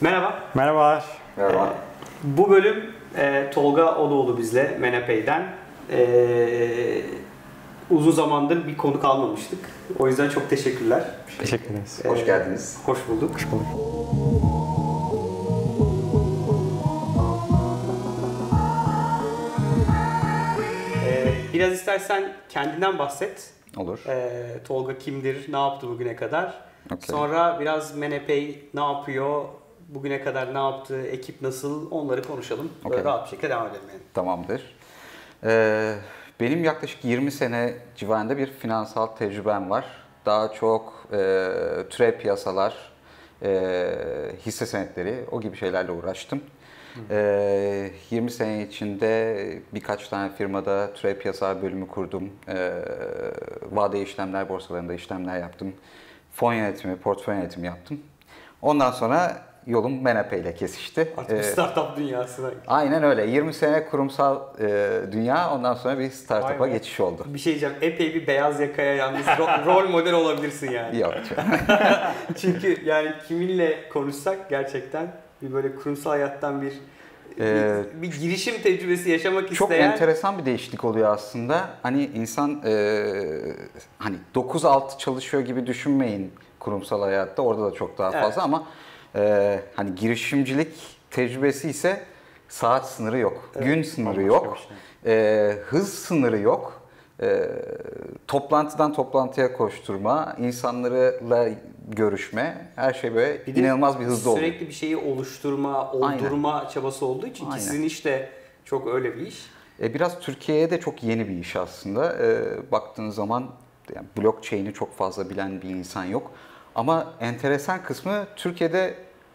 Merhaba. Merhabalar. Merhaba. Bu bölüm e, Tolga Oluoğlu bizle Menepay'den. E, uzun zamandır bir konuk almamıştık. O yüzden çok teşekkürler. Teşekkür ederiz. Hoş geldiniz. Hoş bulduk. Hoş bulduk. E, biraz istersen kendinden bahset. Olur. E, Tolga kimdir, ne yaptı bugüne kadar? Okey. Sonra biraz Menepay ne yapıyor, bugüne kadar ne yaptı, ekip nasıl onları konuşalım. Böyle Okey. rahat bir şekilde devam edelim yani. Tamamdır. Ee, benim yaklaşık 20 sene civarında bir finansal tecrübem var. Daha çok e, türev piyasalar, e, hisse senetleri, o gibi şeylerle uğraştım. Ee, 20 sene içinde birkaç tane firmada türev piyasalar bölümü kurdum. Ee, vade işlemler borsalarında işlemler yaptım. Fon yönetimi, portföy yönetimi yaptım. Ondan sonra yolum Menepe ile kesişti. Artık bir Ee, startup dünyasına. Aynen öyle. 20 sene kurumsal e, dünya ondan sonra bir startup'a geçiş oldu. Bir şey diyeceğim, epey bir beyaz yakaya yalnız ro- rol model olabilirsin yani. Yok. Çünkü yani kiminle konuşsak gerçekten bir böyle kurumsal hayattan bir Ee, bir, bir girişim tecrübesi yaşamak Çok isteyen enteresan bir değişiklik oluyor aslında. Hani insan e, hani 9-6 çalışıyor gibi düşünmeyin kurumsal hayatta. Orada da çok daha Evet. fazla ama e, hani girişimcilik tecrübesi ise saat sınırı yok. Gün sınırı yok. bir e, hız sınırı yok. E, toplantıdan toplantıya koşturma, insanlarla görüşme, her şey böyle Bir inanılmaz bir hızda oluyor. sürekli bir şeyi oluşturma, oldurma çabası olduğu için ki Aynen. sizin iş de çok öyle bir iş. E, biraz Türkiye'ye de çok yeni bir iş aslında. E, baktığın zaman yani blockchain'i çok fazla bilen bir insan yok. Ama enteresan kısmı Türkiye'de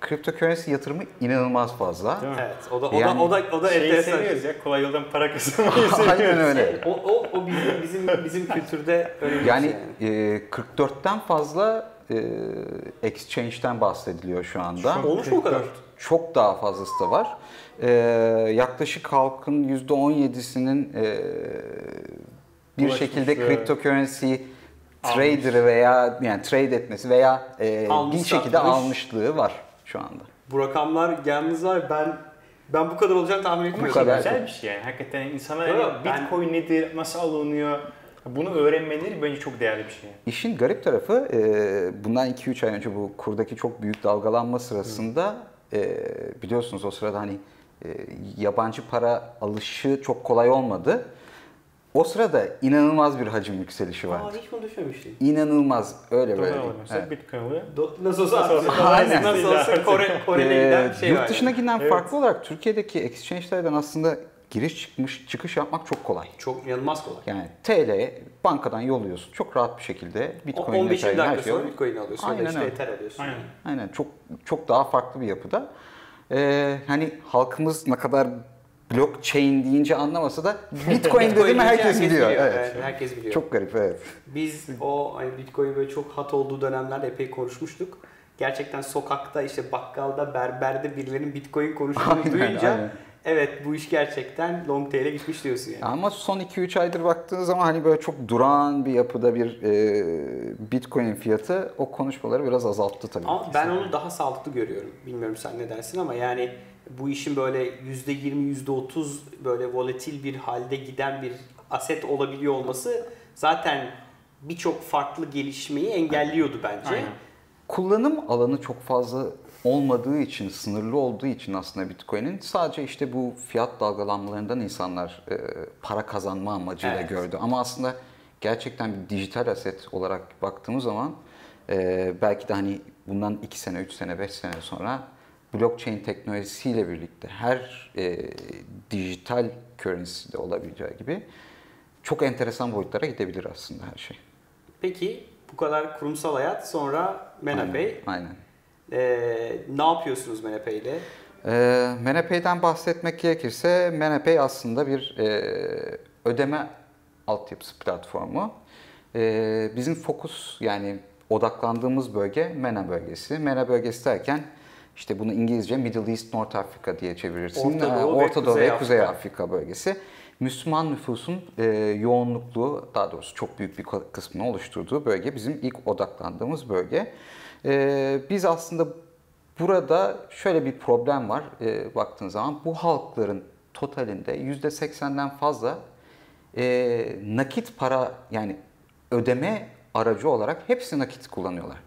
cryptocurrency yatırımı inanılmaz fazla. Evet. O da o Yani da o da o da Şeyi enteresan. seviyoruz ya, kolay yoldan para kazanmayı seviyoruz. Aynen öyle. O, o, o bizim bizim bizim kültürde öyle bir Yani şey e, 44'ten fazla e, exchange'den bahsediliyor şu anda. Çok- Olmuş mu o kadar? Çok daha fazlası da var. E, yaklaşık halkın %17'sinin e, bir Ulaşmış şekilde cryptocurrency trader'ı veya yani trade etmesi veya e, Almış, bir şekilde satmış. almışlığı var şu anda. Bu rakamlar yalnız var ben ben bu kadar olacağını tahmin Ama etmiyordum. kadar. güzel bir şey yani. Hakikaten insanlar Yok, hani ben- Bitcoin nedir, nasıl alınıyor, bunu öğrenmeleri bence çok değerli bir şey. İşin garip tarafı e, bundan 2-3 ay önce bu kurdaki çok büyük dalgalanma sırasında e, biliyorsunuz o sırada hani e, yabancı para alışı çok kolay olmadı. O sırada inanılmaz bir hacim yükselişi Aa, vardı. hiç bunu düşünmemiştim. İnanılmaz öyle böyle. Dolar mesela Evet. Bitcoin alıyor. Do- nasıl olsa artık. Aynen. Nasıl olsa Kore, Kore'de giden Ee, şey yurt var. dışındakinden Evet. farklı olarak Türkiye'deki exchange'lerden aslında giriş çıkmış çıkış yapmak çok kolay. Çok inanılmaz kolay. Yani TL bankadan yolluyorsun çok rahat bir şekilde O- Bitcoin 15 Ethereum, her dakika şey sonra oluyor. Bitcoin alıyorsun ya da Aynen işte öyle. Ether alıyorsun. Aynen. Aynen çok çok daha farklı bir yapıda. Ee, hani halkımız ne kadar blockchain deyince anlamasa da Bitcoin dedi mi herkes biliyor. biliyor. Evet. Evet, herkes biliyor. Çok garip evet. Biz o hani Bitcoin böyle çok hat olduğu dönemlerde epey konuşmuştuk. Gerçekten sokakta işte bakkalda berberde birilerinin Bitcoin konuştuğunu Aynen, duyunca aynen. evet bu iş gerçekten long tail'e gitmiş diyorsun yani. Ama son 2-3 aydır baktığın zaman hani böyle çok duran bir yapıda bir e, Bitcoin fiyatı o konuşmaları biraz azalttı tabii. Ama ben onu daha sağlıklı görüyorum. Bilmiyorum sen ne dersin ama yani bu işin böyle %20, %30 böyle volatil bir halde giden bir aset olabiliyor olması zaten birçok farklı gelişmeyi engelliyordu bence. Aynen. Kullanım alanı çok fazla olmadığı için, sınırlı olduğu için aslında Bitcoin'in sadece işte bu fiyat dalgalanmalarından insanlar e, para kazanma amacıyla Evet. gördü. Ama aslında gerçekten bir dijital aset olarak baktığımız zaman e, belki de hani bundan 2 sene, 3 sene, 5 sene sonra blockchain teknolojisiyle birlikte her e, dijital currency'de olabileceği gibi çok enteresan boyutlara gidebilir aslında her şey. Peki bu kadar kurumsal hayat sonra Menapay. Aynen. Ee, ne yapıyorsunuz Menapay ile? E, Menepay'den bahsetmek gerekirse Menepay aslında bir e, ödeme altyapısı platformu. E, bizim fokus yani odaklandığımız bölge MENA bölgesi. MENA bölgesi derken işte bunu İngilizce Middle East North Africa diye çevirirsin. Orta Doğu E, ve Orta Doğu Kuzey ve Kuzey Afrika. Afrika bölgesi. Müslüman nüfusun e, yoğunluklu, daha doğrusu çok büyük bir kısmını oluşturduğu bölge bizim ilk odaklandığımız bölge. E, biz aslında Burada şöyle bir problem var e, baktığın zaman. Bu halkların totalinde %80'den fazla e, nakit para yani ödeme aracı olarak hepsi nakit kullanıyorlar.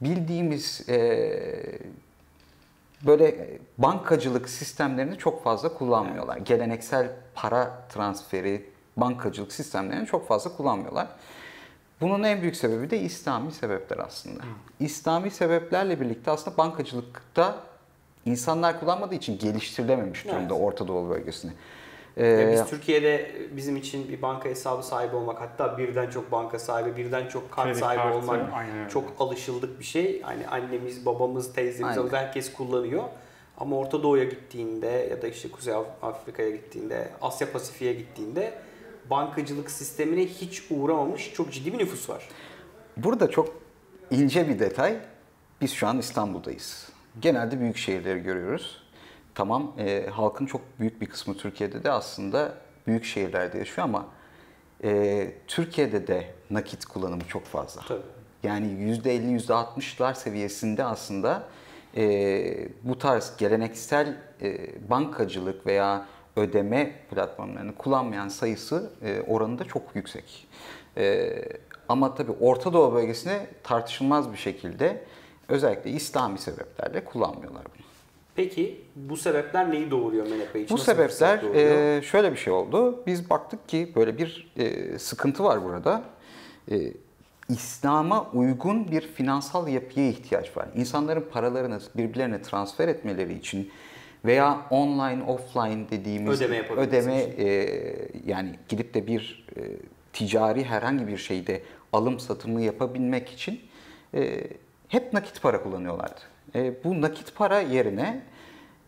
Bildiğimiz e, böyle bankacılık sistemlerini çok fazla kullanmıyorlar. Geleneksel para transferi, bankacılık sistemlerini çok fazla kullanmıyorlar. Bunun en büyük sebebi de İslami sebepler aslında. İslami sebeplerle birlikte aslında bankacılıkta insanlar kullanmadığı için geliştirilememiş durumda Evet. Orta Doğu bölgesinde. Ya Ee, biz Türkiye'de bizim için bir banka hesabı sahibi olmak hatta birden çok banka sahibi, birden çok kart Kredi sahibi kartı, olmak aynen çok alışıldık bir şey. Hani annemiz, babamız, teyzemiz, Aynen. herkes kullanıyor. Ama Orta Doğu'ya gittiğinde ya da işte Kuzey Af- Afrika'ya gittiğinde, Asya Pasifik'e gittiğinde bankacılık sistemine hiç uğramamış çok ciddi bir nüfus var. Burada çok ince bir detay. Biz şu an İstanbul'dayız. Genelde büyük şehirleri görüyoruz. Tamam, e, halkın çok büyük bir kısmı Türkiye'de de aslında büyük şehirlerde yaşıyor ama e, Türkiye'de de nakit kullanımı çok fazla. Tabii. Yani %50, %60'lar seviyesinde aslında e, bu tarz geleneksel e, bankacılık veya ödeme platformlarını kullanmayan sayısı e, oranı da çok yüksek. E, ama tabii Orta Doğu bölgesinde tartışılmaz bir şekilde özellikle İslami sebeplerle kullanmıyorlar bunu. Peki bu sebepler neyi doğuruyor Bey için? Bu Nasıl sebepler e, şöyle bir şey oldu. Biz baktık ki böyle bir e, sıkıntı var burada. E, İslam'a uygun bir finansal yapıya ihtiyaç var. İnsanların paralarını birbirlerine transfer etmeleri için veya online, offline dediğimiz Ödeme ödeme e, yani gidip de bir e, ticari herhangi bir şeyde alım satımı yapabilmek için e, hep nakit para kullanıyorlardı. E, bu nakit para yerine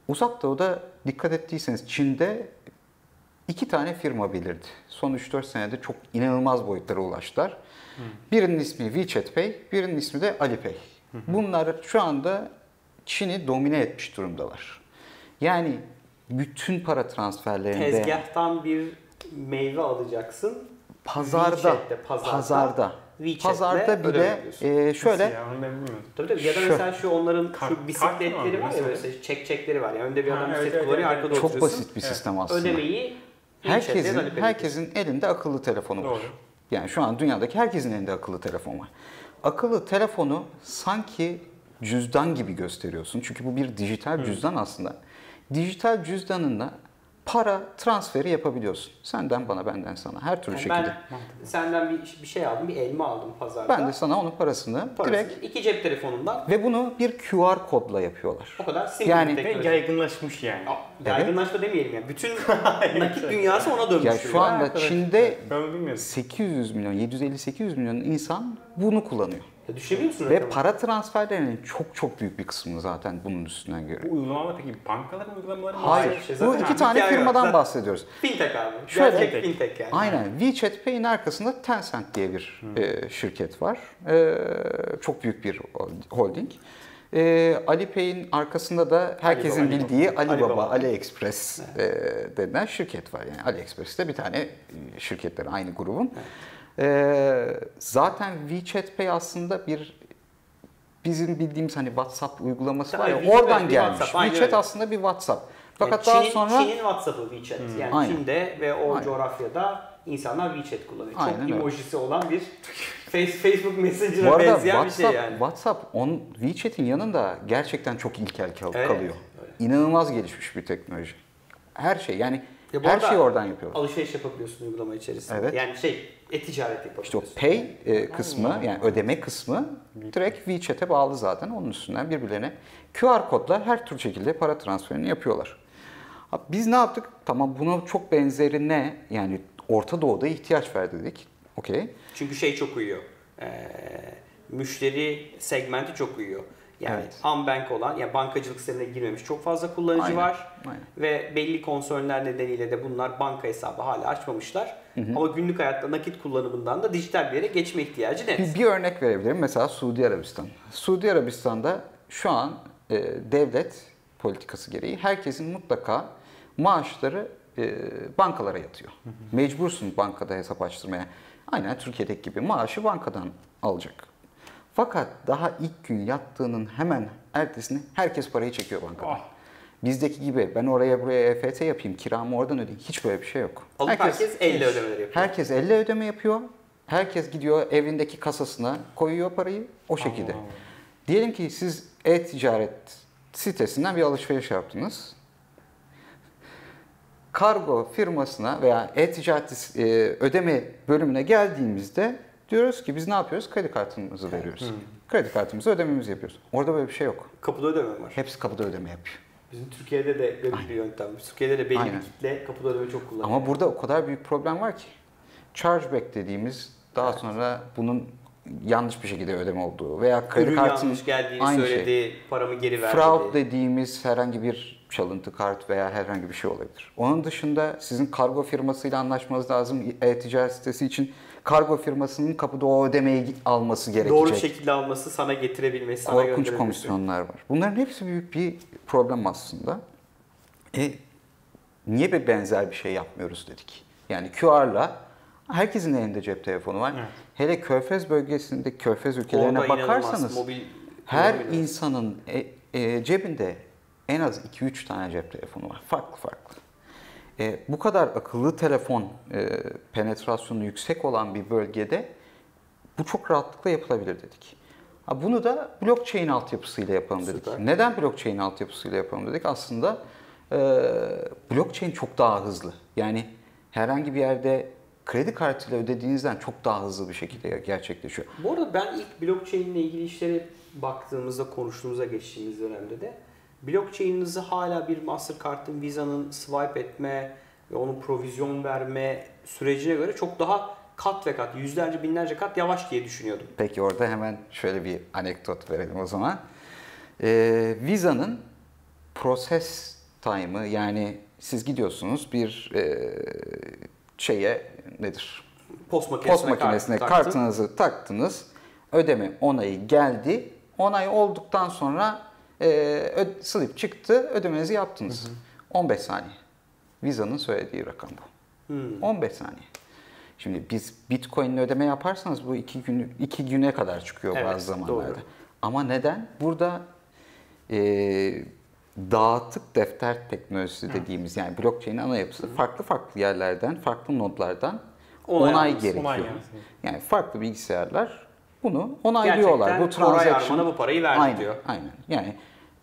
Uzak Doğu'da dikkat ettiyseniz Çin'de iki tane firma belirdi. Son 3-4 senede çok inanılmaz boyutlara ulaştılar. Birinin ismi WeChat Pay, birinin ismi de Alipay. Bunlar şu anda Çin'i domine etmiş durumdalar. Yani bütün para transferlerinde Tezgahtan bir meyve alacaksın. pazarda, pazarda, pazarda, WeChat'le pazarda bile e, şöyle Nasıl ya? Onu ben bilmiyordum. Tabii tabii ya da mesela şu onların Kart- şu bisikletleri var ya mesela çek çekleri var. Yani önde bir adam bisiklet evet, kullanıyor evet, arkada çok oturuyorsun. basit bir sistem aslında. Ödemeyi Herkesin herkesin elinde akıllı telefonu var. Doğru. Yani şu an dünyadaki herkesin elinde akıllı telefon var. Akıllı telefonu sanki cüzdan gibi gösteriyorsun. Çünkü bu bir dijital cüzdan aslında. Dijital cüzdanınla para transferi yapabiliyorsun. Senden bana, benden sana. Her türlü Yani şekilde. ben senden bir, bir şey aldım, bir elma aldım pazarda. Ben de sana onun parasını Parasını direkt iki cep telefonundan ve bunu bir QR kodla yapıyorlar. o kadar simple Yani- bir Ve teknoloji. yaygınlaşmış yani. Ya, Yaygınlaşma demeyelim yani. Bütün nakit dünyası ona dönmüş. Ya şu anda arkadaş. Çin'de Ben onu bilmiyordum. 800 milyon, 750-800 milyon insan bunu kullanıyor. Ya düşünebiliyor musun Ve rakamı? para transferlerinin çok çok büyük bir kısmını zaten bunun üstünden Bu görüyor. uygulamalar peki bankaların uygulamaları mı? Hayır. işte Bu iki tane firmadan Zaten- bahsediyoruz. Fintech abi. Şöyle- Gerçek fintech yani. Aynen. WeChat Pay'in arkasında Tencent diye bir e, şirket var. E, çok büyük bir holding. E, Alipay'in arkasında da herkesin Alibaba, bildiği Alibaba. Alibaba. AliExpress e, denilen şirket var. Yani AliExpress'te bir tane şirketler aynı grubun. E, zaten WeChat Pay aslında bir bizim bildiğimiz hani WhatsApp uygulaması var ya Tabii, WeChat oradan gelmiş. WhatsApp, WeChat öyle. aslında bir WhatsApp. Fakat Yani daha sonra Çin'in WhatsApp'ı WeChat. Yani Aynen. Çin'de ve o Aynen. coğrafyada insanlar WeChat kullanıyor. Aynen Çok öyle. emojisi olan bir Face- Facebook Messenger'a benzeyen WhatsApp, bir şey yani. WhatsApp on WeChat'in yanında gerçekten çok ilkel kal- Evet, kalıyor. İnanılmaz gelişmiş bir teknoloji. Her şey yani Ya bu her şeyi oradan yapıyorlar. Alışveriş yapabiliyorsun uygulama içerisinde. Evet. Yani şey, e-ticaret İşte o yapabiliyorsun. pay e, kısmı yani ödeme kısmı direkt WeChat'e bağlı zaten. Onun üstünden birbirlerine QR kodla her tür şekilde para transferini yapıyorlar. Biz ne yaptık? Tamam buna çok benzerine yani Orta Doğu'da ihtiyaç var dedik. Okey. Çünkü şey çok uyuyor. Ee, müşteri segmenti çok uyuyor. Yani Evet. unbank olan, yani bankacılık sistemine girmemiş çok fazla kullanıcı Aynen, var. aynen. Ve belli konsörler nedeniyle de bunlar banka hesabı hala açmamışlar. Ama günlük hayatta nakit kullanımından da dijital bir yere geçme ihtiyacı net. Bir, bir örnek verebilirim. Mesela Suudi Arabistan. Suudi Arabistan'da şu an e, devlet politikası gereği herkesin mutlaka maaşları e, bankalara yatıyor. Mecbursun bankada hesap açtırmaya. Aynen Türkiye'deki gibi maaşı bankadan alacak. Fakat daha ilk gün yattığının hemen ertesini herkes parayı çekiyor bankadan. Ah. Bizdeki gibi ben oraya buraya EFT yapayım, kiramı oradan ödeyeyim. Hiç böyle bir şey yok. Alıp herkes, elle ödemeleri yapıyor. Herkes elle ödeme yapıyor. Herkes gidiyor evindeki kasasına koyuyor parayı o şekilde. Allah. Diyelim ki siz e-ticaret sitesinden bir alışveriş yaptınız. Kargo firmasına veya e-ticaret e, ödeme bölümüne geldiğimizde diyoruz ki biz ne yapıyoruz? Kredi kartımızı veriyoruz. Kredi kartımızı ödememizi yapıyoruz. Orada böyle bir şey yok. Kapıda ödeme var. Hepsi kapıda ödeme yapıyor. Bizim Türkiye'de de böyle bir yöntem. Türkiye'de de belli Aynen. bir kitle kapıda ödeme çok kullanıyor. Ama burada o kadar büyük problem var ki. Chargeback dediğimiz daha sonra bunun yanlış bir şekilde ödeme olduğu veya kredi Ürün kartının yanlış geldiğini aynı şey. söyledi, paramı geri verdi. Fraud dediğimiz herhangi bir çalıntı kart veya herhangi bir şey olabilir. Onun dışında sizin kargo firmasıyla anlaşmanız lazım. E-ticaret sitesi için kargo firmasının kapıda o ödemeyi alması gerekecek. Doğru şekilde alması, sana getirebilmesi, sana Korkunç komisyonlar var. Bunların hepsi büyük bir problem aslında. E, niye bir benzer bir şey yapmıyoruz dedik. Yani QR'la herkesin elinde cep telefonu var. Evet. Hele Körfez bölgesinde Körfez ülkelerine Orada bakarsanız mobil her insanın e, e, cebinde en az 2-3 tane cep telefonu var. Farklı farklı. E, bu kadar akıllı telefon e, penetrasyonu yüksek olan bir bölgede bu çok rahatlıkla yapılabilir dedik. Ha, bunu da blockchain altyapısıyla yapalım dedik. Süper. Neden blockchain altyapısıyla yapalım dedik? Aslında e, blockchain çok daha hızlı. Yani herhangi bir yerde kredi kartıyla ödediğinizden çok daha hızlı bir şekilde gerçekleşiyor. Bu arada ben ilk blockchain ile ilgili işlere baktığımızda, konuştuğumuza geçtiğimiz dönemde de blockchain'inizi hala bir Mastercard'ın, Visa'nın swipe etme ve onun provizyon verme sürecine göre çok daha kat ve kat, yüzlerce binlerce kat yavaş diye düşünüyordum. Peki orada hemen şöyle bir anekdot verelim o zaman. Ee, Visa'nın proses time'ı yani siz gidiyorsunuz bir e, şeye nedir? Post makinesine, Post makinesine kart kartınızı taktınız. Ödeme onayı geldi. Onay olduktan sonra e, ö- slip çıktı. Ödemenizi yaptınız. 15 saniye. Visa'nın söylediği rakam bu. Hmm. 15 saniye. Şimdi biz Bitcoin'le ödeme yaparsanız bu iki, gün, iki güne kadar çıkıyor Evet, bazı zamanlarda. doğru. Ama neden? Burada e, dağıtık defter teknolojisi dediğimiz yani blockchain ana yapısı farklı farklı yerlerden, farklı nodlardan Onay onay, gerekiyor. onay gelmesi. Yani farklı bilgisayarlar bunu onaylıyorlar. Gerçekten bu Koray Arman'a bu parayı verdi aynen, diyor. Aynen. Yani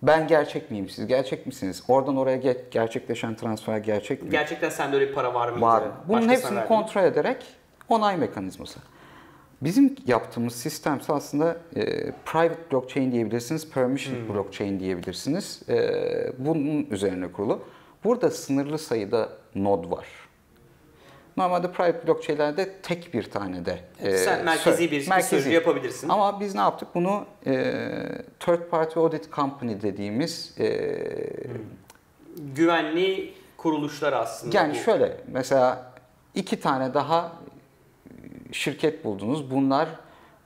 ben gerçek miyim? Siz gerçek misiniz? Oradan oraya ge- gerçekleşen transfer gerçek mi? Gerçekten sende öyle bir para var mıydı? Var. Bunun Başkasına hepsini verdin. kontrol ederek onay mekanizması. Bizim yaptığımız sistem aslında e, private blockchain diyebilirsiniz, permission Hmm. blockchain diyebilirsiniz. E, bunun üzerine kurulu. Burada sınırlı sayıda node var. Normalde private blockchain'lerde tek bir tane de e, Sen merkezi bir sürücü yapabilirsin. Ama biz ne yaptık? Bunu e, third party audit company dediğimiz e, Güvenli kuruluşlar aslında. yani bu. şöyle mesela iki tane daha şirket buldunuz. Bunlar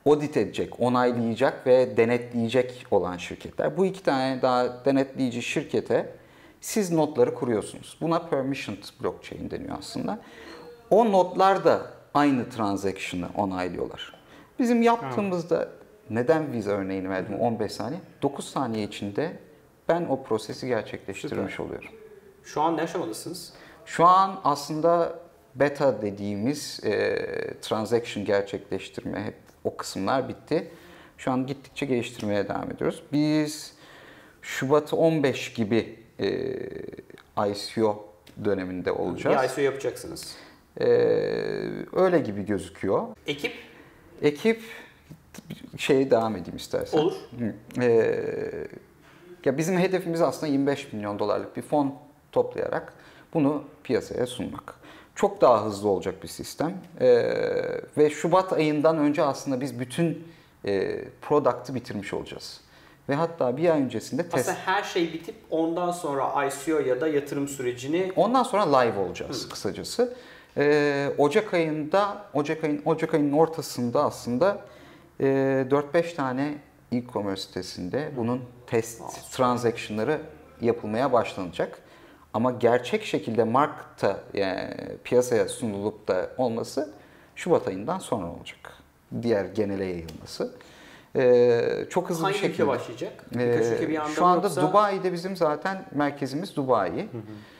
audit edecek, onaylayacak ve denetleyecek olan şirketler. Bu iki tane daha denetleyici şirkete siz notları kuruyorsunuz. Buna permissioned blockchain deniyor aslında. O notlar da aynı transaction'ı onaylıyorlar. Bizim yaptığımızda neden Visa örneğini verdim 15 saniye? 9 saniye içinde ben o prosesi gerçekleştirmiş oluyorum. Şu an ne aşamadasınız? Şu an aslında beta dediğimiz e, transaction gerçekleştirme hep o kısımlar bitti. Şu an gittikçe geliştirmeye devam ediyoruz. Biz Şubat 15 gibi e, ICO döneminde olacağız. Bir ICO yapacaksınız. E, öyle gibi gözüküyor. Ekip Ekip şeye devam edeyim istersen. olur. Hı. Ee, ya bizim hedefimiz aslında 25 milyon dolarlık bir fon toplayarak bunu piyasaya sunmak. Çok daha hızlı olacak bir sistem Ee, ve Şubat ayından önce aslında biz bütün e, product'ı bitirmiş olacağız. Ve hatta bir ay öncesinde test. Aslında her şey bitip ondan sonra ICO ya da yatırım sürecini Ondan sonra live olacağız kısacası. Ee, Ocak ayında, Ocak ayın Ocak ayının ortasında aslında e, 4-5 tane e-commerce sitesinde bunun test transaction'ları yapılmaya başlanacak. Ama gerçek şekilde markta yani piyasaya sunulup da olması Şubat ayından sonra olacak. Diğer genele yayılması. Ee, çok hızlı Hangi bir şekilde. ülke başlayacak? Ee, Birkaç ülke bir anda şu anda yoksa Dubai'de bizim zaten merkezimiz Dubai.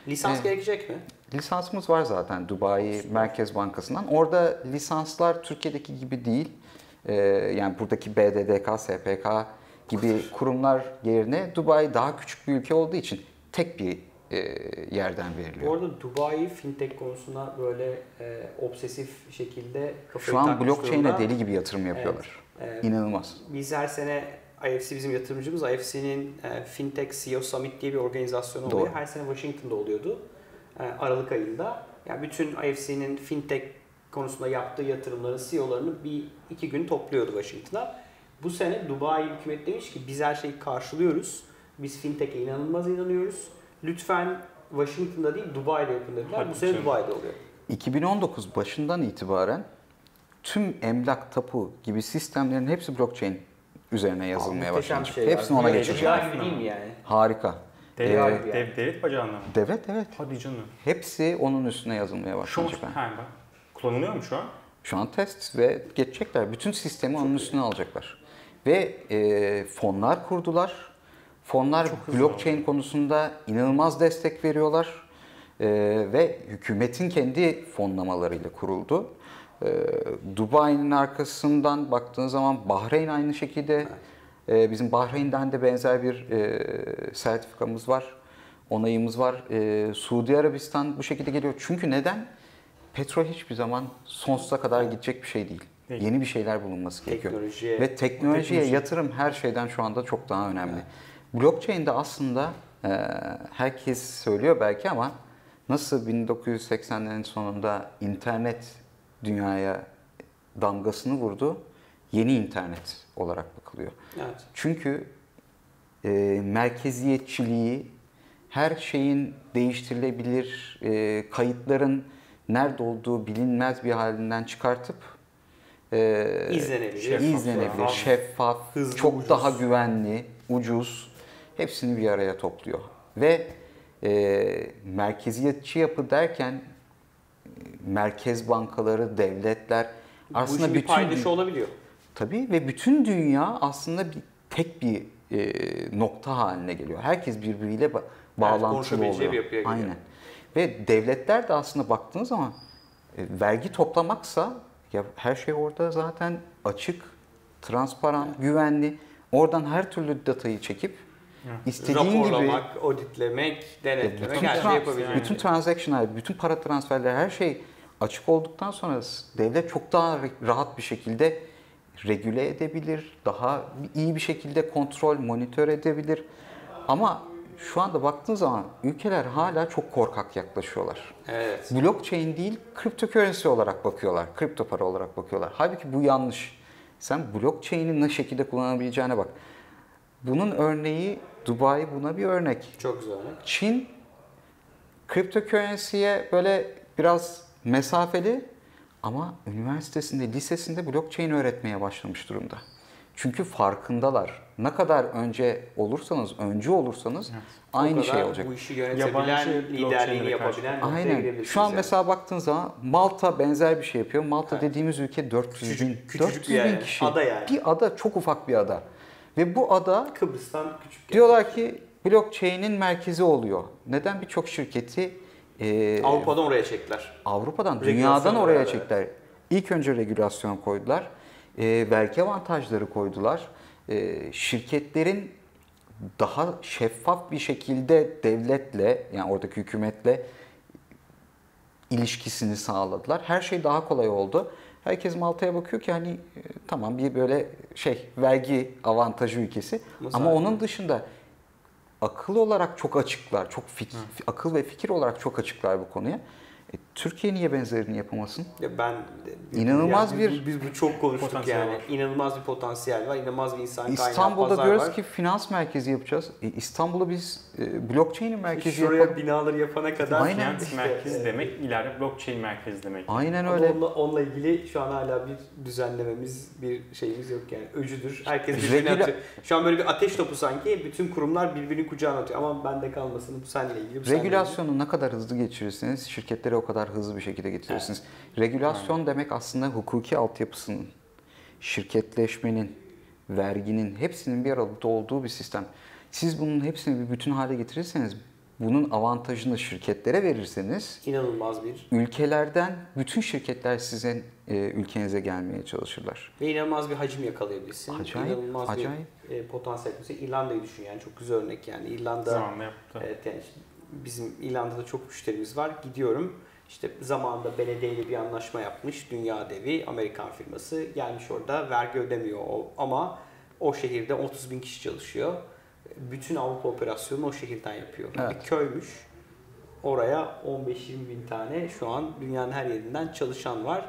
lisans Ee, gerekecek mi? Lisansımız var zaten Dubai Merkez Bankası'ndan. Orada lisanslar Türkiye'deki gibi değil. Ee, yani buradaki BDDK, SPK gibi kurumlar yerine Dubai daha küçük bir ülke olduğu için tek bir e, yerden Bu veriliyor. arada Dubai fintech konusuna böyle e, obsesif şekilde kafayı Şu an blockchain'e deli gibi yatırım yapıyorlar. Evet. İnanılmaz. Biz her sene IFC bizim yatırımcımız. IFC'nin e, Fintech CEO Summit diye bir organizasyonu oluyor. Doğru. Her sene Washington'da oluyordu. E, Aralık ayında. Yani bütün IFC'nin Fintech konusunda yaptığı yatırımların CEO'larını bir iki gün topluyordu Washington'a. Bu sene Dubai hükümet demiş ki biz her şeyi karşılıyoruz. Biz Fintech'e inanılmaz inanıyoruz. Lütfen Washington'da değil Dubai'de yapın dediler. Hadi Bu sene. Dubai'de oluyor. 2019 başından itibaren tüm emlak, tapu gibi sistemlerin hepsi blockchain üzerine yazılmaya başlanacak. şey. Hepsini ona geçecek. Rüya gibi değil mi yani? Harika. Devlet, Ee, dev, devlet bacağından mı? Evet evet. Hadi canım. Hepsi onun üstüne yazılmaya Şu an, başlanacak. ha, bak. Kullanılıyor mu şu an? Şu an test ve geçecekler. Bütün sistemi onun üstüne alacaklar. Ve e, fonlar kurdular. Fonlar hızlı blockchain konusunda inanılmaz destek veriyorlar. E, ve hükümetin kendi fonlamalarıyla kuruldu. E, Dubai'nin arkasından baktığın zaman Bahreyn aynı şekilde. E, bizim Bahreyn'den de benzer bir e, sertifikamız var. Onayımız var. E, Suudi Arabistan bu şekilde geliyor. Çünkü neden? Petrol hiçbir zaman sonsuza kadar gidecek bir şey değil. Değil. Yeni bir şeyler bulunması gerekiyor. Teknolojiye- Ve teknolojiye Teknoloji. yatırım her şeyden şu anda çok daha önemli. Blockchain'de aslında e, herkes söylüyor belki ama nasıl 1980'lerin sonunda internet dünyaya damgasını vurdu, yeni internet olarak bakılıyor. Evet. Çünkü e, merkeziyetçiliği, her şeyin değiştirilebilir, e, kayıtların nerede olduğu bilinmez bir halinden çıkartıp e, İzlenebilir. Şeffaf, izlenebilir, şeffaf, hızlı, çok ucuz. daha güvenli, ucuz hepsini bir araya topluyor. Ve e, merkeziyetçi yapı derken merkez bankaları, devletler Bu aslında işin bir bütün paydaşı olabiliyor. Tabii ve bütün dünya aslında bir tek bir e, nokta haline geliyor. Herkes birbiriyle ba- bağlantılı oluyor. bir yapıya geliyor. Aynen. Ve devletler de aslında baktığınız zaman e, vergi toplamaksa ya her şey orada zaten açık, transparan, güvenli. Oradan her türlü datayı çekip istediğin gibi Raporlamak, auditlemek, denetlemek bütün, her şey trans- yapabiliyor. bütün transactionlar, bütün para transferleri her şey açık olduktan sonra devlet çok daha rahat bir şekilde regüle edebilir, daha iyi bir şekilde kontrol, monitör edebilir. Ama şu anda baktığın zaman ülkeler hala çok korkak yaklaşıyorlar. Evet. Blockchain değil, cryptocurrency olarak bakıyorlar, kripto para olarak bakıyorlar. Halbuki bu yanlış. Sen blockchain'i ne şekilde kullanabileceğine bak. Bunun örneği Dubai buna bir örnek. Çok güzel. örnek. Çin cryptocurrency'ye böyle biraz mesafeli ama üniversitesinde, lisesinde blockchain öğretmeye başlamış durumda. Çünkü farkındalar. Ne kadar önce olursanız, öncü olursanız O aynı kadar şey olacak. Bu işi yönetebilen, liderliğini yapabilen Aynen. Şu an yani. mesela baktığın zaman Malta benzer bir şey yapıyor. Malta Evet. dediğimiz ülke 400 Küçücük- bin, küçücük 400 bir yer bin yani. kişi. Ada yani. Bir ada, çok ufak bir ada. Ve bu ada Kıbrıs'tan küçük. diyorlar ki blockchain'in merkezi oluyor. Neden birçok şirketi e, Avrupa'dan oraya çektiler. Avrupa'dan, dünyadan oraya beraber. çektiler. İlk önce regülasyon koydular. E, vergi avantajları koydular. E, şirketlerin daha şeffaf bir şekilde devletle yani oradaki hükümetle ilişkisini sağladılar. Her şey daha kolay oldu. Herkes Malta'ya bakıyor ki hani e, tamam bir böyle şey vergi avantajı ülkesi Bu ama onun dışında akıl olarak çok açıklar. Çok fik- akıl ve fikir olarak çok açıklar bu konuya. E, Türkiye niye benzerini yapamasın? Ya ben İnanılmaz yani bir- biz, biz bu çok konuştuk Potansiyel yani. var. İnanılmaz bir potansiyel var. İnanılmaz bir insan kaynağı, İstanbul'da diyoruz var. ki finans merkezi yapacağız. E, İstanbul'u biz e, blockchain'in merkezi Şuraya yapalım. binaları yapana kadar Aynen. Finans işte, merkezi e, demek, ileride blockchain merkezi demek. Aynen Ama öyle. onunla, onunla ilgili şu an hala bir düzenlememiz, bir şeyimiz yok yani. Öcüdür. Herkes birbirine Regüla- atıyor. Şu an böyle bir ateş topu sanki. Bütün kurumlar birbirini kucağına atıyor. Ama bende kalmasın. Bu seninle ilgili. Bu seninle ilgili. Regülasyonu ne kadar hızlı geçirirseniz şirketleri o kadar hızlı bir şekilde getirirsiniz. Regülasyon demek aslında hukuki altyapısının, şirketleşmenin, verginin hepsinin bir arada olduğu bir sistem. Siz bunun hepsini bir bütün hale getirirseniz, bunun avantajını şirketlere verirseniz İnanılmaz bir ülkelerden bütün şirketler sizin e, ülkenize gelmeye çalışırlar. ve inanılmaz bir hacim yakalayabilirsin. Acayip, İnanılmaz acayip. bir e, potansiyel. Mesela İrlanda'yı düşün yani çok güzel örnek yani. İrlanda Zamanında yaptı. Evet yani bizim İrlanda'da çok müşterimiz var. Gidiyorum işte zamanında belediyeyle bir anlaşma yapmış. Dünya devi Amerikan firması gelmiş orada vergi ödemiyor o, ama o şehirde 30 bin kişi çalışıyor. Bütün Avrupa operasyonunu o şehirden yapıyor. Evet. Bir köymüş. Oraya 15-20 bin tane şu an dünyanın her yerinden çalışan var.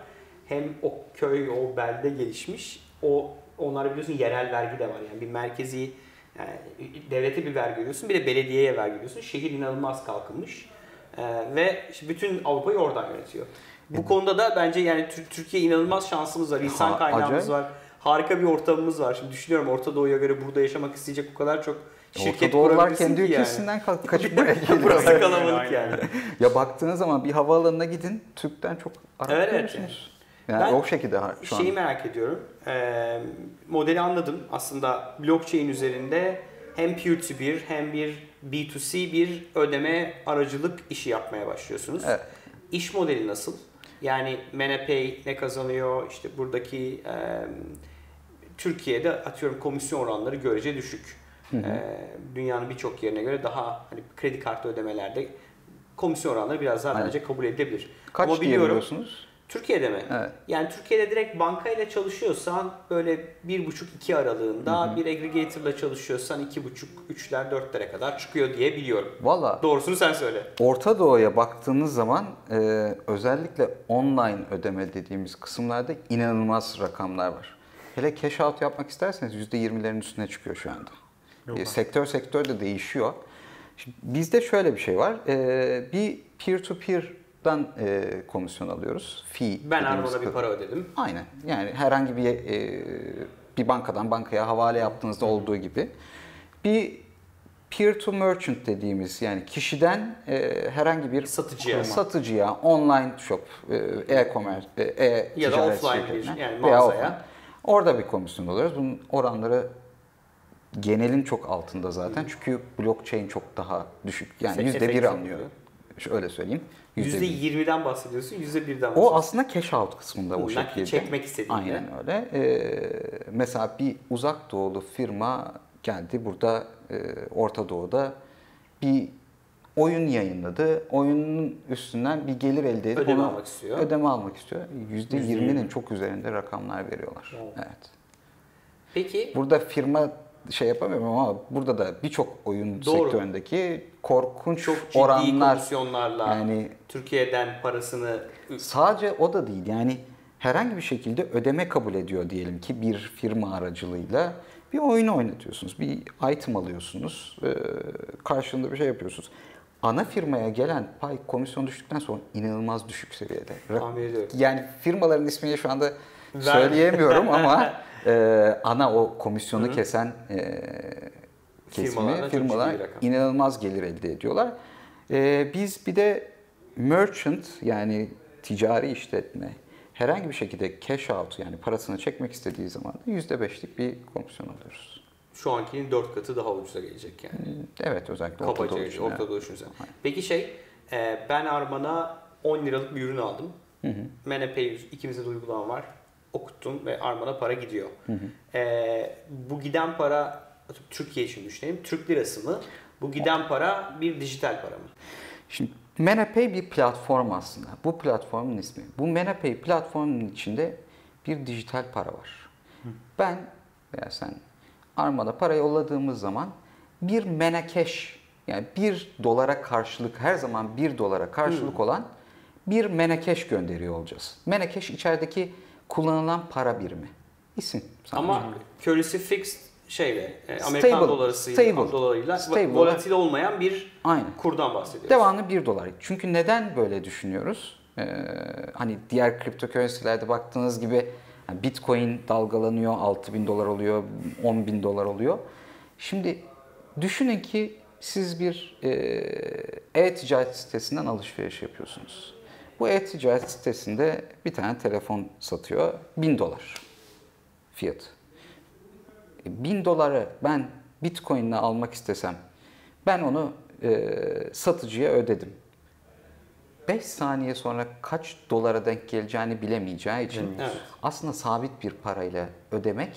Hem o köy, o belde gelişmiş. O onlara biliyorsun yerel vergi de var. Yani bir merkezi yani devlete bir vergi ödüyorsun, bir de belediyeye vergi ödüyorsun. Şehir inanılmaz kalkınmış. Ee, ve bütün Avrupa'yı oradan yönetiyor. Bu konuda da bence yani Tür- Türkiye inanılmaz şansımız var. İnsan kaynağımız var. Harika bir ortamımız var. Şimdi düşünüyorum Orta Doğu'ya göre burada yaşamak isteyecek o kadar çok şirket kurabilirsin kendi ki yani. ülkesinden kalk- kaçıp buraya geliyor. Burası kalabalık yani. ya baktığınız zaman bir havaalanına gidin, Türk'ten çok Arap Evet, görürsünüz. Yani Ben o şekilde şu Şeyi an. merak ediyorum. Ee, modeli anladım. Aslında blockchain üzerinde hem peer-to-peer hem bir B2C bir ödeme aracılık işi yapmaya başlıyorsunuz. Evet. İş modeli nasıl? Yani MenaPay ne kazanıyor? İşte buradaki e, Türkiye'de atıyorum komisyon oranları görece düşük. E, dünyanın birçok yerine göre daha hani kredi kartı ödemelerde komisyon oranları biraz daha Aynen. bence kabul edilebilir. Kaç Ama biliyorum? Türkiye'de mi? Evet. Yani Türkiye'de direkt bankayla çalışıyorsan böyle 1,5-2 aralığında bir aggregator'la çalışıyorsan 2,5-3'ler 4'lere kadar çıkıyor diye biliyorum. Valla Doğrusunu sen söyle. Orta Doğu'ya baktığınız zaman e, özellikle online ödeme dediğimiz kısımlarda inanılmaz rakamlar var. Hele cash out yapmak isterseniz %20'lerin üstüne çıkıyor şu anda. Yok E, sektör sektör de değişiyor. Şimdi bizde şöyle bir şey var. E, bir peer to peer'dan e, komisyon alıyoruz. Fee Ben Armon'a bir para ödedim. Aynen. Yani herhangi bir e, bir bankadan bankaya havale yaptığınızda olduğu gibi bir peer to merchant dediğimiz yani kişiden e, herhangi bir Satıcıya. satıcıya online shop, e, e-commerce, e, e Ya da offline bir, yani mağazaya. offline. Orada bir komisyon alıyoruz. Bunun oranları genelin çok altında zaten. Çünkü blockchain çok daha düşük. Yani yüzde bir oluyor. Şöyle söyleyeyim. Yüzde bir. %20'den bahsediyorsun, %1'den O aslında cash out kısmında o Nakit şekilde. çekmek istediğinde. Aynen öyle. Ee, mesela bir uzak doğulu firma geldi burada e, Orta Doğu'da bir oyun yayınladı. Oyunun üstünden bir gelir elde edip Ödeme almak istiyor. Ödeme almak istiyor. %20'nin %20. çok üzerinde rakamlar veriyorlar. Evet. Evet. Peki Burada firma şey yapamıyorum ama burada da birçok oyun Doğru. sektöründeki korkunç çok ciddi oranlar komisyonlarla yani Türkiye'den parasını Sadece o da değil yani herhangi bir şekilde ödeme kabul ediyor diyelim ki bir firma aracılığıyla bir oyunu oynatıyorsunuz, bir item alıyorsunuz, karşılığında bir şey yapıyorsunuz. Ana firmaya gelen pay komisyon düştükten sonra inanılmaz düşük seviyede. Tahmin ediyorum. Yani firmaların ismini şu anda söyleyemiyorum ama e, ana o komisyonu kesen e, kesimi Firmalardan firmalar inanılmaz gelir elde ediyorlar. E, biz bir de merchant yani ticari işletme herhangi bir şekilde cash out yani parasını çekmek istediği zaman da %5'lik bir komisyon alıyoruz. Şu ankinin 4 katı daha ucuza gelecek yani. Evet özellikle Orta Doğu Kabaca orta doğu düşünsen. Peki şey, e, ben Arman'a 10 liralık bir ürün aldım. MenaPay yüz- ikimizde de uygulama var. Okuttum ve Arman'a para gidiyor. E, bu giden para, Türkiye için düşünelim, Türk lirası mı? Bu giden para bir dijital para mı? Şimdi MenaPay bir platform aslında. Bu platformun ismi. Bu MenaPay platformunun içinde bir dijital para var. Ben veya sen Arma'da para yolladığımız zaman bir Menacash yani bir dolara karşılık her zaman bir dolara karşılık olan bir Menacash gönderiyor olacağız. Menacash içerideki kullanılan para birimi. İsim. Ama currency fixed şeyle, e, Amerikan Stable, dolarısıyla, stable, dolarıyla stable. volatil olmayan bir Aynen. kurdan bahsediyoruz. Devamlı 1 dolar. Çünkü neden böyle düşünüyoruz? Ee, hani diğer kripto currency'lerde baktığınız gibi yani Bitcoin dalgalanıyor, 6 bin dolar oluyor, 10 bin dolar oluyor. Şimdi düşünün ki siz bir e, e-ticaret sitesinden alışveriş yapıyorsunuz. Bu e-ticaret sitesinde bir tane telefon satıyor, 1000 dolar fiyatı. 1000 doları ben Bitcoin'le almak istesem ben onu e, satıcıya ödedim. 5 saniye sonra kaç dolara denk geleceğini bilemeyeceği için Evet. aslında sabit bir parayla ödemek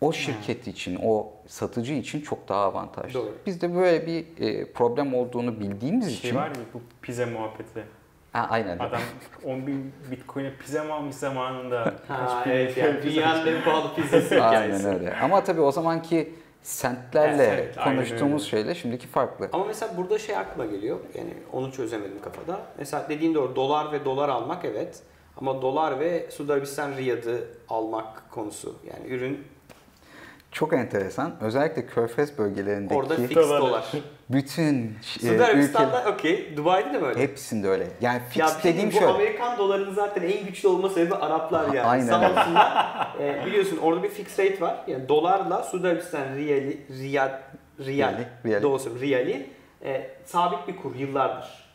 o şirket için, o satıcı için çok daha avantajlı. Doğru. Bizde böyle bir e, problem olduğunu bildiğimiz Şey için var ya bu pizza muhabbeti. Ha, aynen. Adam 10 bin bitcoin'e pizza mı almış zamanında? Ha, evet yani pizza- dünyanın en pahalı pizzası hikayesi. Aynen öyle. Ama tabii o zamanki sentlerle Evet, evet, konuştuğumuz şeyle şimdiki farklı. Ama mesela burada şey aklıma geliyor. Yani onu çözemedim kafada. Mesela dediğin doğru dolar ve dolar almak evet. Ama dolar ve Suudi Arabistan riyadı almak konusu. Yani ürün Çok enteresan. Özellikle Körfez bölgelerindeki orada fix Dolar. bütün e, Suudi ülke Arabistan'da okey. Dubai'de de mi öyle? hepsinde öyle. Yani fix Ya şey dediğim bu şöyle. Amerikan dolarının zaten en güçlü olma sebebi Araplar yani. Aynen Sağ öyle. olsunlar. e, biliyorsun orada bir fix rate var. Yani dolarla Suudi Arabistan riyali, riyal, riyal, Riyali, doğrusu riyali e, sabit bir kur yıllardır.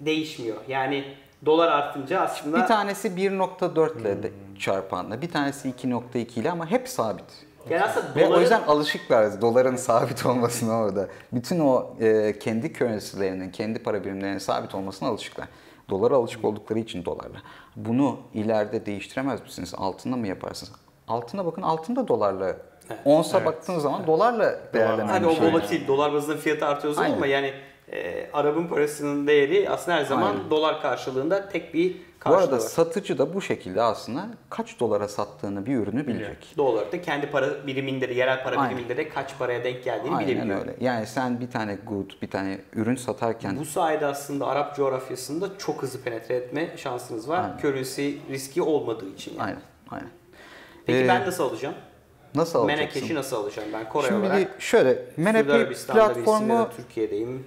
Değişmiyor. Yani dolar artınca aslında Bir tanesi 1.4 ile de çarpanla, bir tanesi 2.2 ile ama hep sabit. Yani aslında Ve o doların yüzden alışıklar doların sabit olmasına orada. Bütün o e, kendi currency'lerinin, kendi para birimlerinin sabit olmasına alışıklar. Dolara alışık oldukları için dolarla. Bunu ileride değiştiremez misiniz? Altında mı yaparsınız? Altına bakın altında dolarla. Onsa Evet. baktığınız zaman dolarla değerlenen Hadi bir o şey. volatil, dolar bazında fiyatı artıyor zaman ama yani e, Arap'ın parasının değeri aslında her zaman Aynen. dolar karşılığında tek bir Bu arada satıcı da bu şekilde aslında kaç dolara sattığını bir ürünü bilecek. Dolar da kendi para biriminde de, yerel para Aynen. biriminde de kaç paraya denk geldiğini Aynen bilebiliyor. öyle. Yani sen bir tane good, bir tane ürün satarken Bu sayede aslında Arap coğrafyasında çok hızlı penetre etme şansınız var. Aynen. Currency riski olmadığı için. Yani. aynen aynen. Peki Ee, ben nasıl alacağım? Nasıl alacaksın? Menakeş'i nasıl alacağım ben Kore Şimdi olarak? şöyle Arabistan'da birisiyim ya platformu Türkiye'deyim.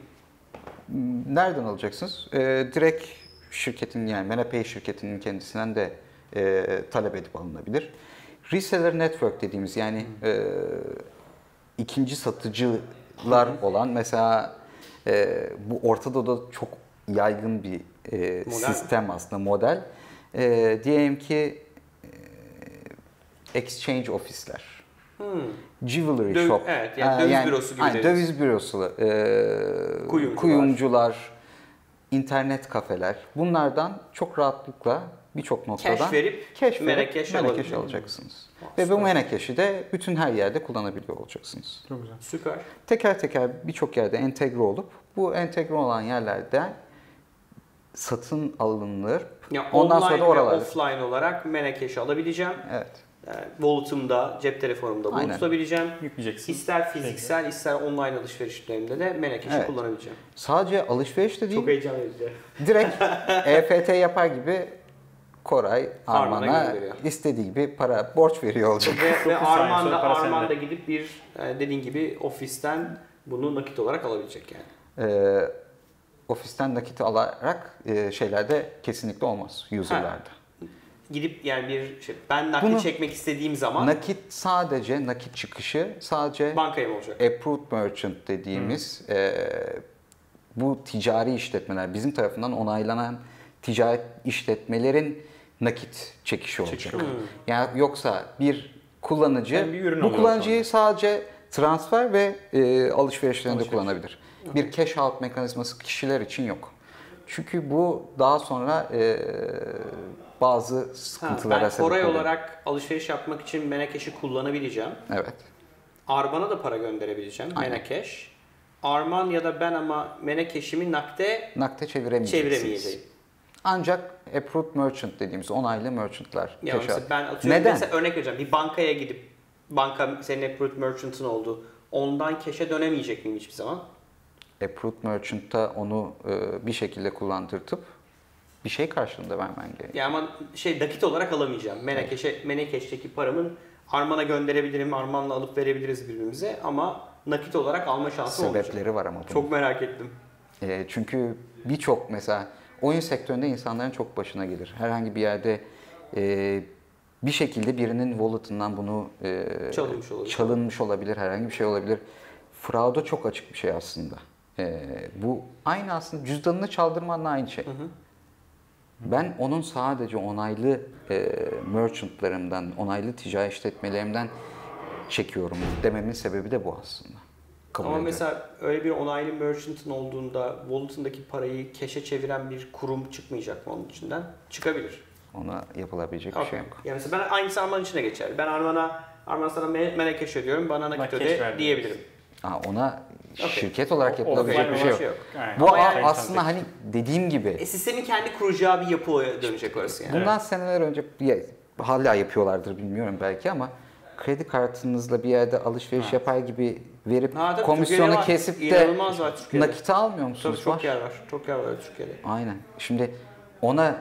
nereden alacaksınız? Ee, direkt şirketin yani MNP şirketinin kendisinden de e, talep edip alınabilir. Reseller network dediğimiz yani e, ikinci satıcılar olan mesela e, bu Orta Doğu'da çok yaygın bir e, Model sistem aslında model. E, diyelim ki e, exchange ofisler. Hmm. Jewelry Döv- shop. evet, yani Ha, döviz bürosu gibi deriz. döviz bürosu. e, Kuyumcular. kuyumcular, internet kafeler. Bunlardan çok rahatlıkla birçok noktadan Cash verip Menakeş alabilir. alacaksınız. Ve bu süper. Menakeş'i de bütün her yerde kullanabiliyor olacaksınız. Çok güzel. Süper. Teker teker birçok yerde entegre olup bu entegre olan yerlerde satın alınır. Ya Ondan online sonra da ve oralarda. offline olarak Menakeş'i alabileceğim. Evet. Yani wallet'ımda, cep telefonumda bunu Aynen. tutabileceğim. Yükleyeceksin. İster fiziksel, ister online alışverişlerimde de Menakeş'i Evet. kullanabileceğim. Sadece alışveriş de değil, Çok heyecan verici. direkt EFT yapar gibi Koray Arman'a istediği gibi para borç veriyor olacak. Ve, ve Arman da, Arman da gidip bir e, dediğin gibi ofisten bunu nakit olarak alabilecek yani. Ee, ofisten nakit alarak e, şeylerde kesinlikle olmaz user'larda. Gidip yani bir şey, ben nakit Bunu- çekmek istediğim zaman Nakit sadece nakit çıkışı sadece bankaya mı olacak? approved merchant dediğimiz e, bu ticari işletmeler bizim tarafından onaylanan ticaret işletmelerin nakit çekişi olacak. Çekişi. Yani yoksa bir kullanıcı Yani bir bu kullanıcıyı sadece transfer ve e, alışverişlerinde Alışveriş. kullanabilir. Bir cash out mekanizması kişiler için yok. Çünkü bu daha sonra e, bazı sıkıntılara ben sebep oluyor. olarak alışveriş yapmak için Menakeş'i kullanabileceğim. Evet. Arman'a da para gönderebileceğim. Aynen. Menakeş. Arman ya da ben ama Menakeş'imi nakde Nakde çeviremeyeceğim. Ancak approved merchant dediğimiz onaylı merchantlar. Yani cash mesela ben atıyorum Neden? mesela örnek vereceğim. Bir bankaya gidip banka senin approved merchant'ın oldu. Ondan keşe dönemeyecek miyim hiçbir zaman? Approved merchant'ta onu e, bir şekilde kullandırtıp bir şey karşılığında vermen gerekiyor. Ya ama şey nakit olarak alamayacağım. Menakeş'e, Menakeş'teki paramın Arman'a gönderebilirim. Arman'la alıp verebiliriz birbirimize ama nakit olarak alma şansı olmayacak. Sebepleri var ama bunun. Çok merak ettim. E, çünkü birçok mesela oyun sektöründe insanların çok başına gelir. Herhangi bir yerde e, bir şekilde birinin wallet'ından bunu e, Çalınmış olabilir. çalınmış olabilir, herhangi bir şey olabilir. Fraud'a çok açık bir şey aslında. E, bu aynı aslında cüzdanını çaldırmanla aynı şey. Ben onun sadece onaylı e, merchantlarımdan, onaylı ticari işletmelerimden çekiyorum dememin sebebi de bu aslında. Kabul Ama ediyorum. mesela öyle bir onaylı merchant'ın olduğunda wallet'ındaki parayı keşe çeviren bir kurum çıkmayacak mı onun içinden? Çıkabilir. ona yapılabilecek bir Okay. şey yok. Yani mesela ben aynısı Arman içine geçer. Ben Arman'a Arman sana me- Menekeş ödüyorum, bana nakit öde diyebilirim. Ha, ona Okey. şirket olarak O- yapılabilecek bir şey olan yok. şey yok. Aynen. Bu Ama yani- aslında hani dediğim gibi E, sistemin kendi kuracağı bir yapıya dönecek orası yani. Bundan seneler önce ya, hala yapıyorlardır bilmiyorum belki ama kredi kartınızla bir yerde alışveriş yapar gibi verip Ha, tabii, komisyonu Türkiye'de var. kesip de nakite almıyor Tabii musunuz? çok Var. yer var. Çok yer var Türkiye'de. Aynen. Şimdi ona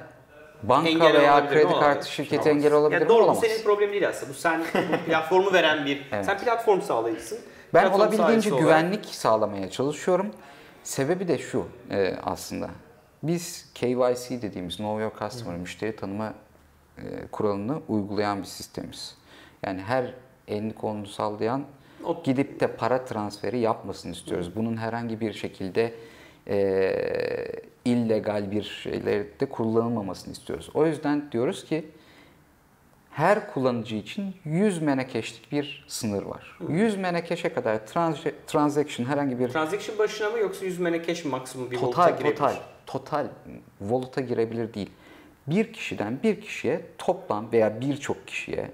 banka Engel veya kredi Olabilir. kartı şirketi engel olabilir Ya mi? doğru bu Olamaz. senin problemin değil aslında. Bu sen bu platformu veren bir, Evet. sen platform sağlayıcısın. Ben Platform olabildiğince sahibisi olarak- güvenlik sağlamaya çalışıyorum. Sebebi de şu e, aslında. Biz KYC dediğimiz Know Your Customer müşteri tanıma e, kuralını uygulayan bir sistemiz. Yani her elini kolunu sallayan O- gidip de para transferi yapmasını istiyoruz. Bunun herhangi bir şekilde e, illegal bir şeylerde kullanılmamasını istiyoruz. O yüzden diyoruz ki her kullanıcı için 100 menekeşlik bir sınır var. 100 menekeşe kadar trans- transaction herhangi bir Transaction başına mı yoksa 100 menekeş maksimum bir total volta girebilir? total total volut'a girebilir değil. Bir kişiden bir kişiye toplam veya birçok kişiye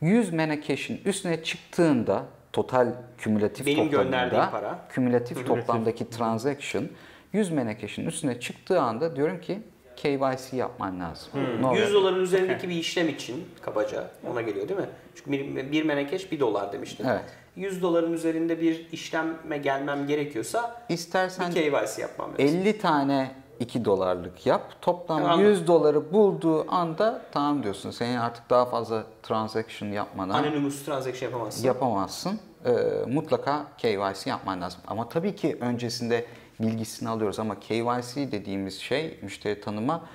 100 menekeşin üstüne çıktığında total kümülatif Benim gönderdiğim para. kümülatif toplamdaki transaction 100 menekeşin üstüne çıktığı anda diyorum ki KYC yapman lazım. Ne 100 oluyor? doların üzerindeki bir işlem için kabaca ona geliyor değil mi? Çünkü bir, bir menekeş 1 dolar demiştin. Evet. 100 doların üzerinde bir işleme gelmem gerekiyorsa İstersen bir KYC yapmam lazım. 50 tane 2 dolarlık yap. Toplam Tamam. 100 doları bulduğu anda tamam diyorsun. Senin artık daha fazla transaction yapmana Anonymous transaction yapamazsın. yapamazsın. Ee, mutlaka KYC yapman lazım. Ama tabii ki öncesinde bilgisini alıyoruz ama KYC dediğimiz şey müşteri tanıma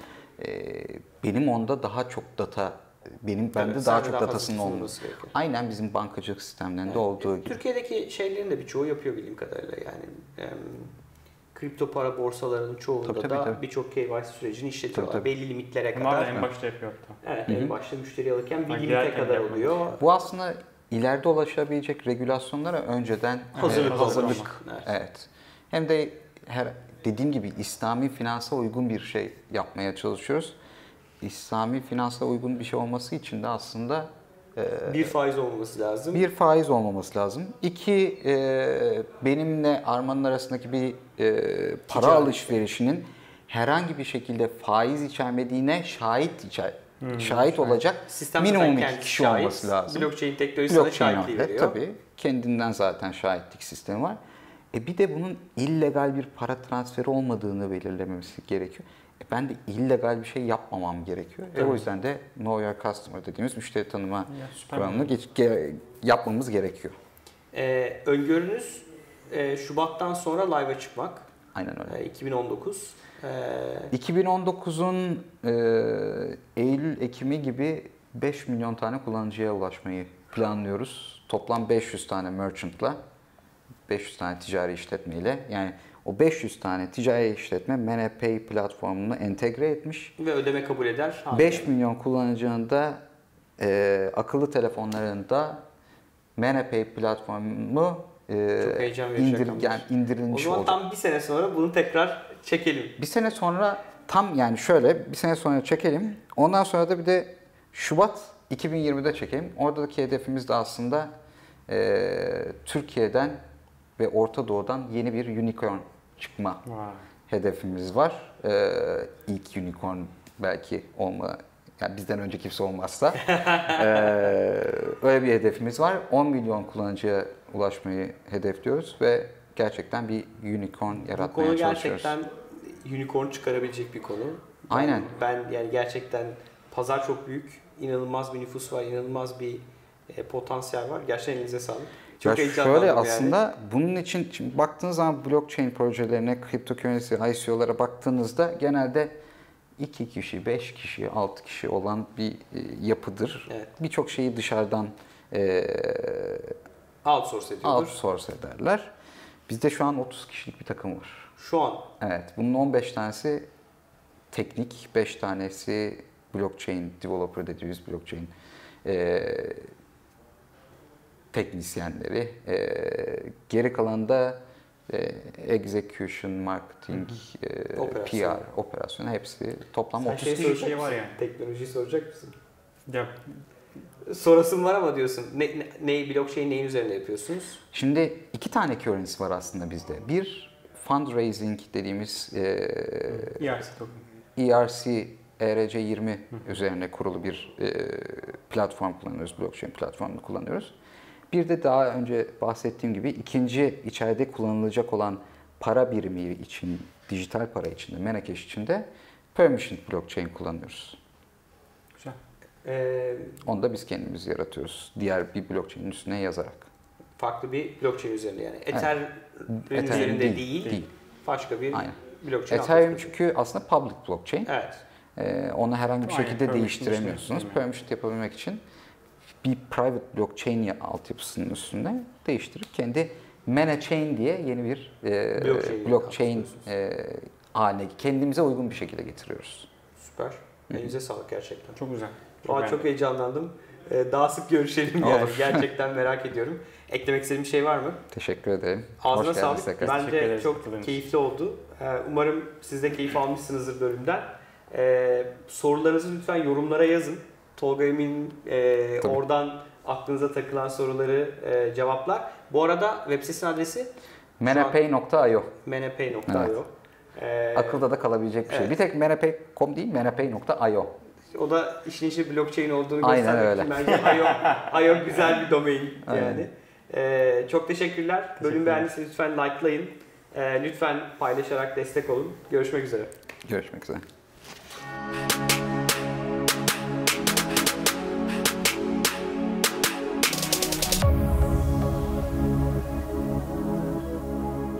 e, benim onda daha çok data benim bende Evet, daha çok daha datasının olması. gerekiyor. Aynen bizim bankacılık sistemlerinde olduğu gibi. Türkiye'deki şeylerin de birçoğu yapıyor bildiğim kadarıyla yani. kripto para borsalarının çoğunda Tabii, tabii, da birçok KYC sürecini işletiyorlar. Tabii, tabii. Belli limitlere Bunlar da kadar. en başta yapıyor hatta. Evet, en başta müşteri alırken bir limite kadar yapmak. oluyor. Bu aslında ileride ulaşabilecek regülasyonlara önceden Hazırlık e, hazırlık. hazırlık. Evet. Evet. Hem de her dediğim gibi İslami finansa uygun bir şey yapmaya çalışıyoruz. İslami finansa uygun bir şey olması için de aslında e, Bir faiz olmaması lazım. bir faiz olmaması lazım. İki e, benimle Arman'ın arasındaki bir e, para Ticaret. alışverişinin herhangi bir şekilde faiz içermediğine şahit içer, şahit olacak Sistem minimum iki kişi şahit. olması lazım. Blockchain teknolojisi Blockchain şahitliği veriyor. tabii. Kendinden zaten şahitlik sistemi var. E bir de bunun illegal bir para transferi olmadığını belirlememiz gerekiyor. E ben de illegal bir şey yapmamam gerekiyor. E o yüzden de Know Your Customer dediğimiz müşteri tanıma ge- yapmamız gerekiyor. Ee, öngörünüz e, Şubat'tan sonra live'a çıkmak. Aynen öyle. E, 2019. Ee, 2019'un e, Eylül-Ekim'i gibi 5 milyon tane kullanıcıya ulaşmayı planlıyoruz. Toplam 500 tane merchant'la, 500 tane ticari işletmeyle. Yani o 500 tane ticari işletme ManaPay platformunu entegre etmiş. ve ödeme kabul eder. 5 milyon kullanıcının da e, akıllı telefonlarında ManaPay platformu e, Çok heyecan verici indir, yani O indirilmiş zaman olacak. tam bir sene sonra bunu tekrar çekelim. Bir sene sonra tam yani şöyle bir sene sonra çekelim. Ondan sonra da bir de Şubat 2020'de çekelim. Oradaki hedefimiz de aslında e, Türkiye'den ve Orta Doğu'dan yeni bir unicorn çıkma Vay. hedefimiz var. E, ilk unicorn belki olma yani bizden önce kimse olmazsa e, öyle bir hedefimiz var. 10 milyon kullanıcıya ulaşmayı hedefliyoruz ve gerçekten bir unicorn yaratmaya konu çalışıyoruz. gerçekten unicorn çıkarabilecek bir konu. Ben- Aynen. Ben yani gerçekten pazar çok büyük. inanılmaz bir nüfus var, inanılmaz bir e, potansiyel var. Gerçekten elinize sağlık. Çok ya şöyle yani. aslında bunun için şimdi baktığınız zaman blockchain projelerine, cryptocurrency ICO'lara baktığınızda genelde 2 kişi, 5 kişi, 6 kişi olan bir e, yapıdır. Evet. Birçok şeyi dışarıdan e, Outsource ediyordur. outsource ederler. Bizde şu an 30 kişilik bir takım var. Şu an Evet, bunun 15 tanesi teknik, 5 tanesi blockchain developer dediğimiz blockchain e, teknisyenleri. E, geri kalanında e, execution, marketing, e, Operasyon. PR, operasyon hepsi toplam Sen 30 şey kişi soracak şey var mısın? yani. Teknolojiyi soracak mısın? Ya, Sorasın var ama diyorsun. Ne, ne, neyi blockchain neyin üzerinde yapıyorsunuz? Şimdi iki tane currency var aslında bizde. Bir fundraising dediğimiz e, ERC token. ERC ERC20 üzerine kurulu bir e, platform kullanıyoruz, blockchain platformunu kullanıyoruz. Bir de daha önce bahsettiğim gibi ikinci içeride kullanılacak olan para birimi için, dijital para için de, Menakeş için de permission blockchain kullanıyoruz. Güzel. Ee, Onu da biz kendimiz yaratıyoruz. Diğer bir blockchain'in üstüne yazarak. farklı bir blockchain üzerinde yani. Ether Ethereum üzerinde değil, değil, değil. başka bir Aynen. blockchain. Ethereum çünkü aslında public blockchain. Evet. Ee, onu herhangi bir Aynen, şekilde permission değiştiremiyorsunuz. Permission yapabilmek için bir private blockchain ya- altyapısının üstüne değiştirip kendi Manachain diye yeni bir e, Blockchain blockchain e, haline kendimize uygun bir şekilde getiriyoruz. Süper. Elinize sağlık gerçekten. Çok güzel. Valla beğendim. çok heyecanlandım. Ee, daha sık görüşelim yani. Olur. Gerçekten merak ediyorum. Eklemek istediğim bir şey var mı? Teşekkür ederim. Ağzına Hoş sağlık. tekrar. Bence ederiz çok katıldığınız keyifli oldu. Ee, Umarım siz de keyif almışsınızdır bölümden. Ee, sorularınızı lütfen yorumlara yazın. Tolga Emin e, Tabii. oradan aklınıza takılan soruları e, cevaplar. Bu arada web sitesinin adresi Menapay.io menepay.io. Ee, Akılda da kalabilecek bir şey. evet. Bir tek menapay.com değil, menapay.io. O da işin işi blockchain olduğunu Aynen öyle. için bence IO, IO güzel bir domain Aynen. yani. Ee, çok teşekkürler. Bölüm Teşekkürler. beğendiyseniz lütfen likelayın. Ee, lütfen paylaşarak destek olun. Görüşmek üzere. Görüşmek üzere.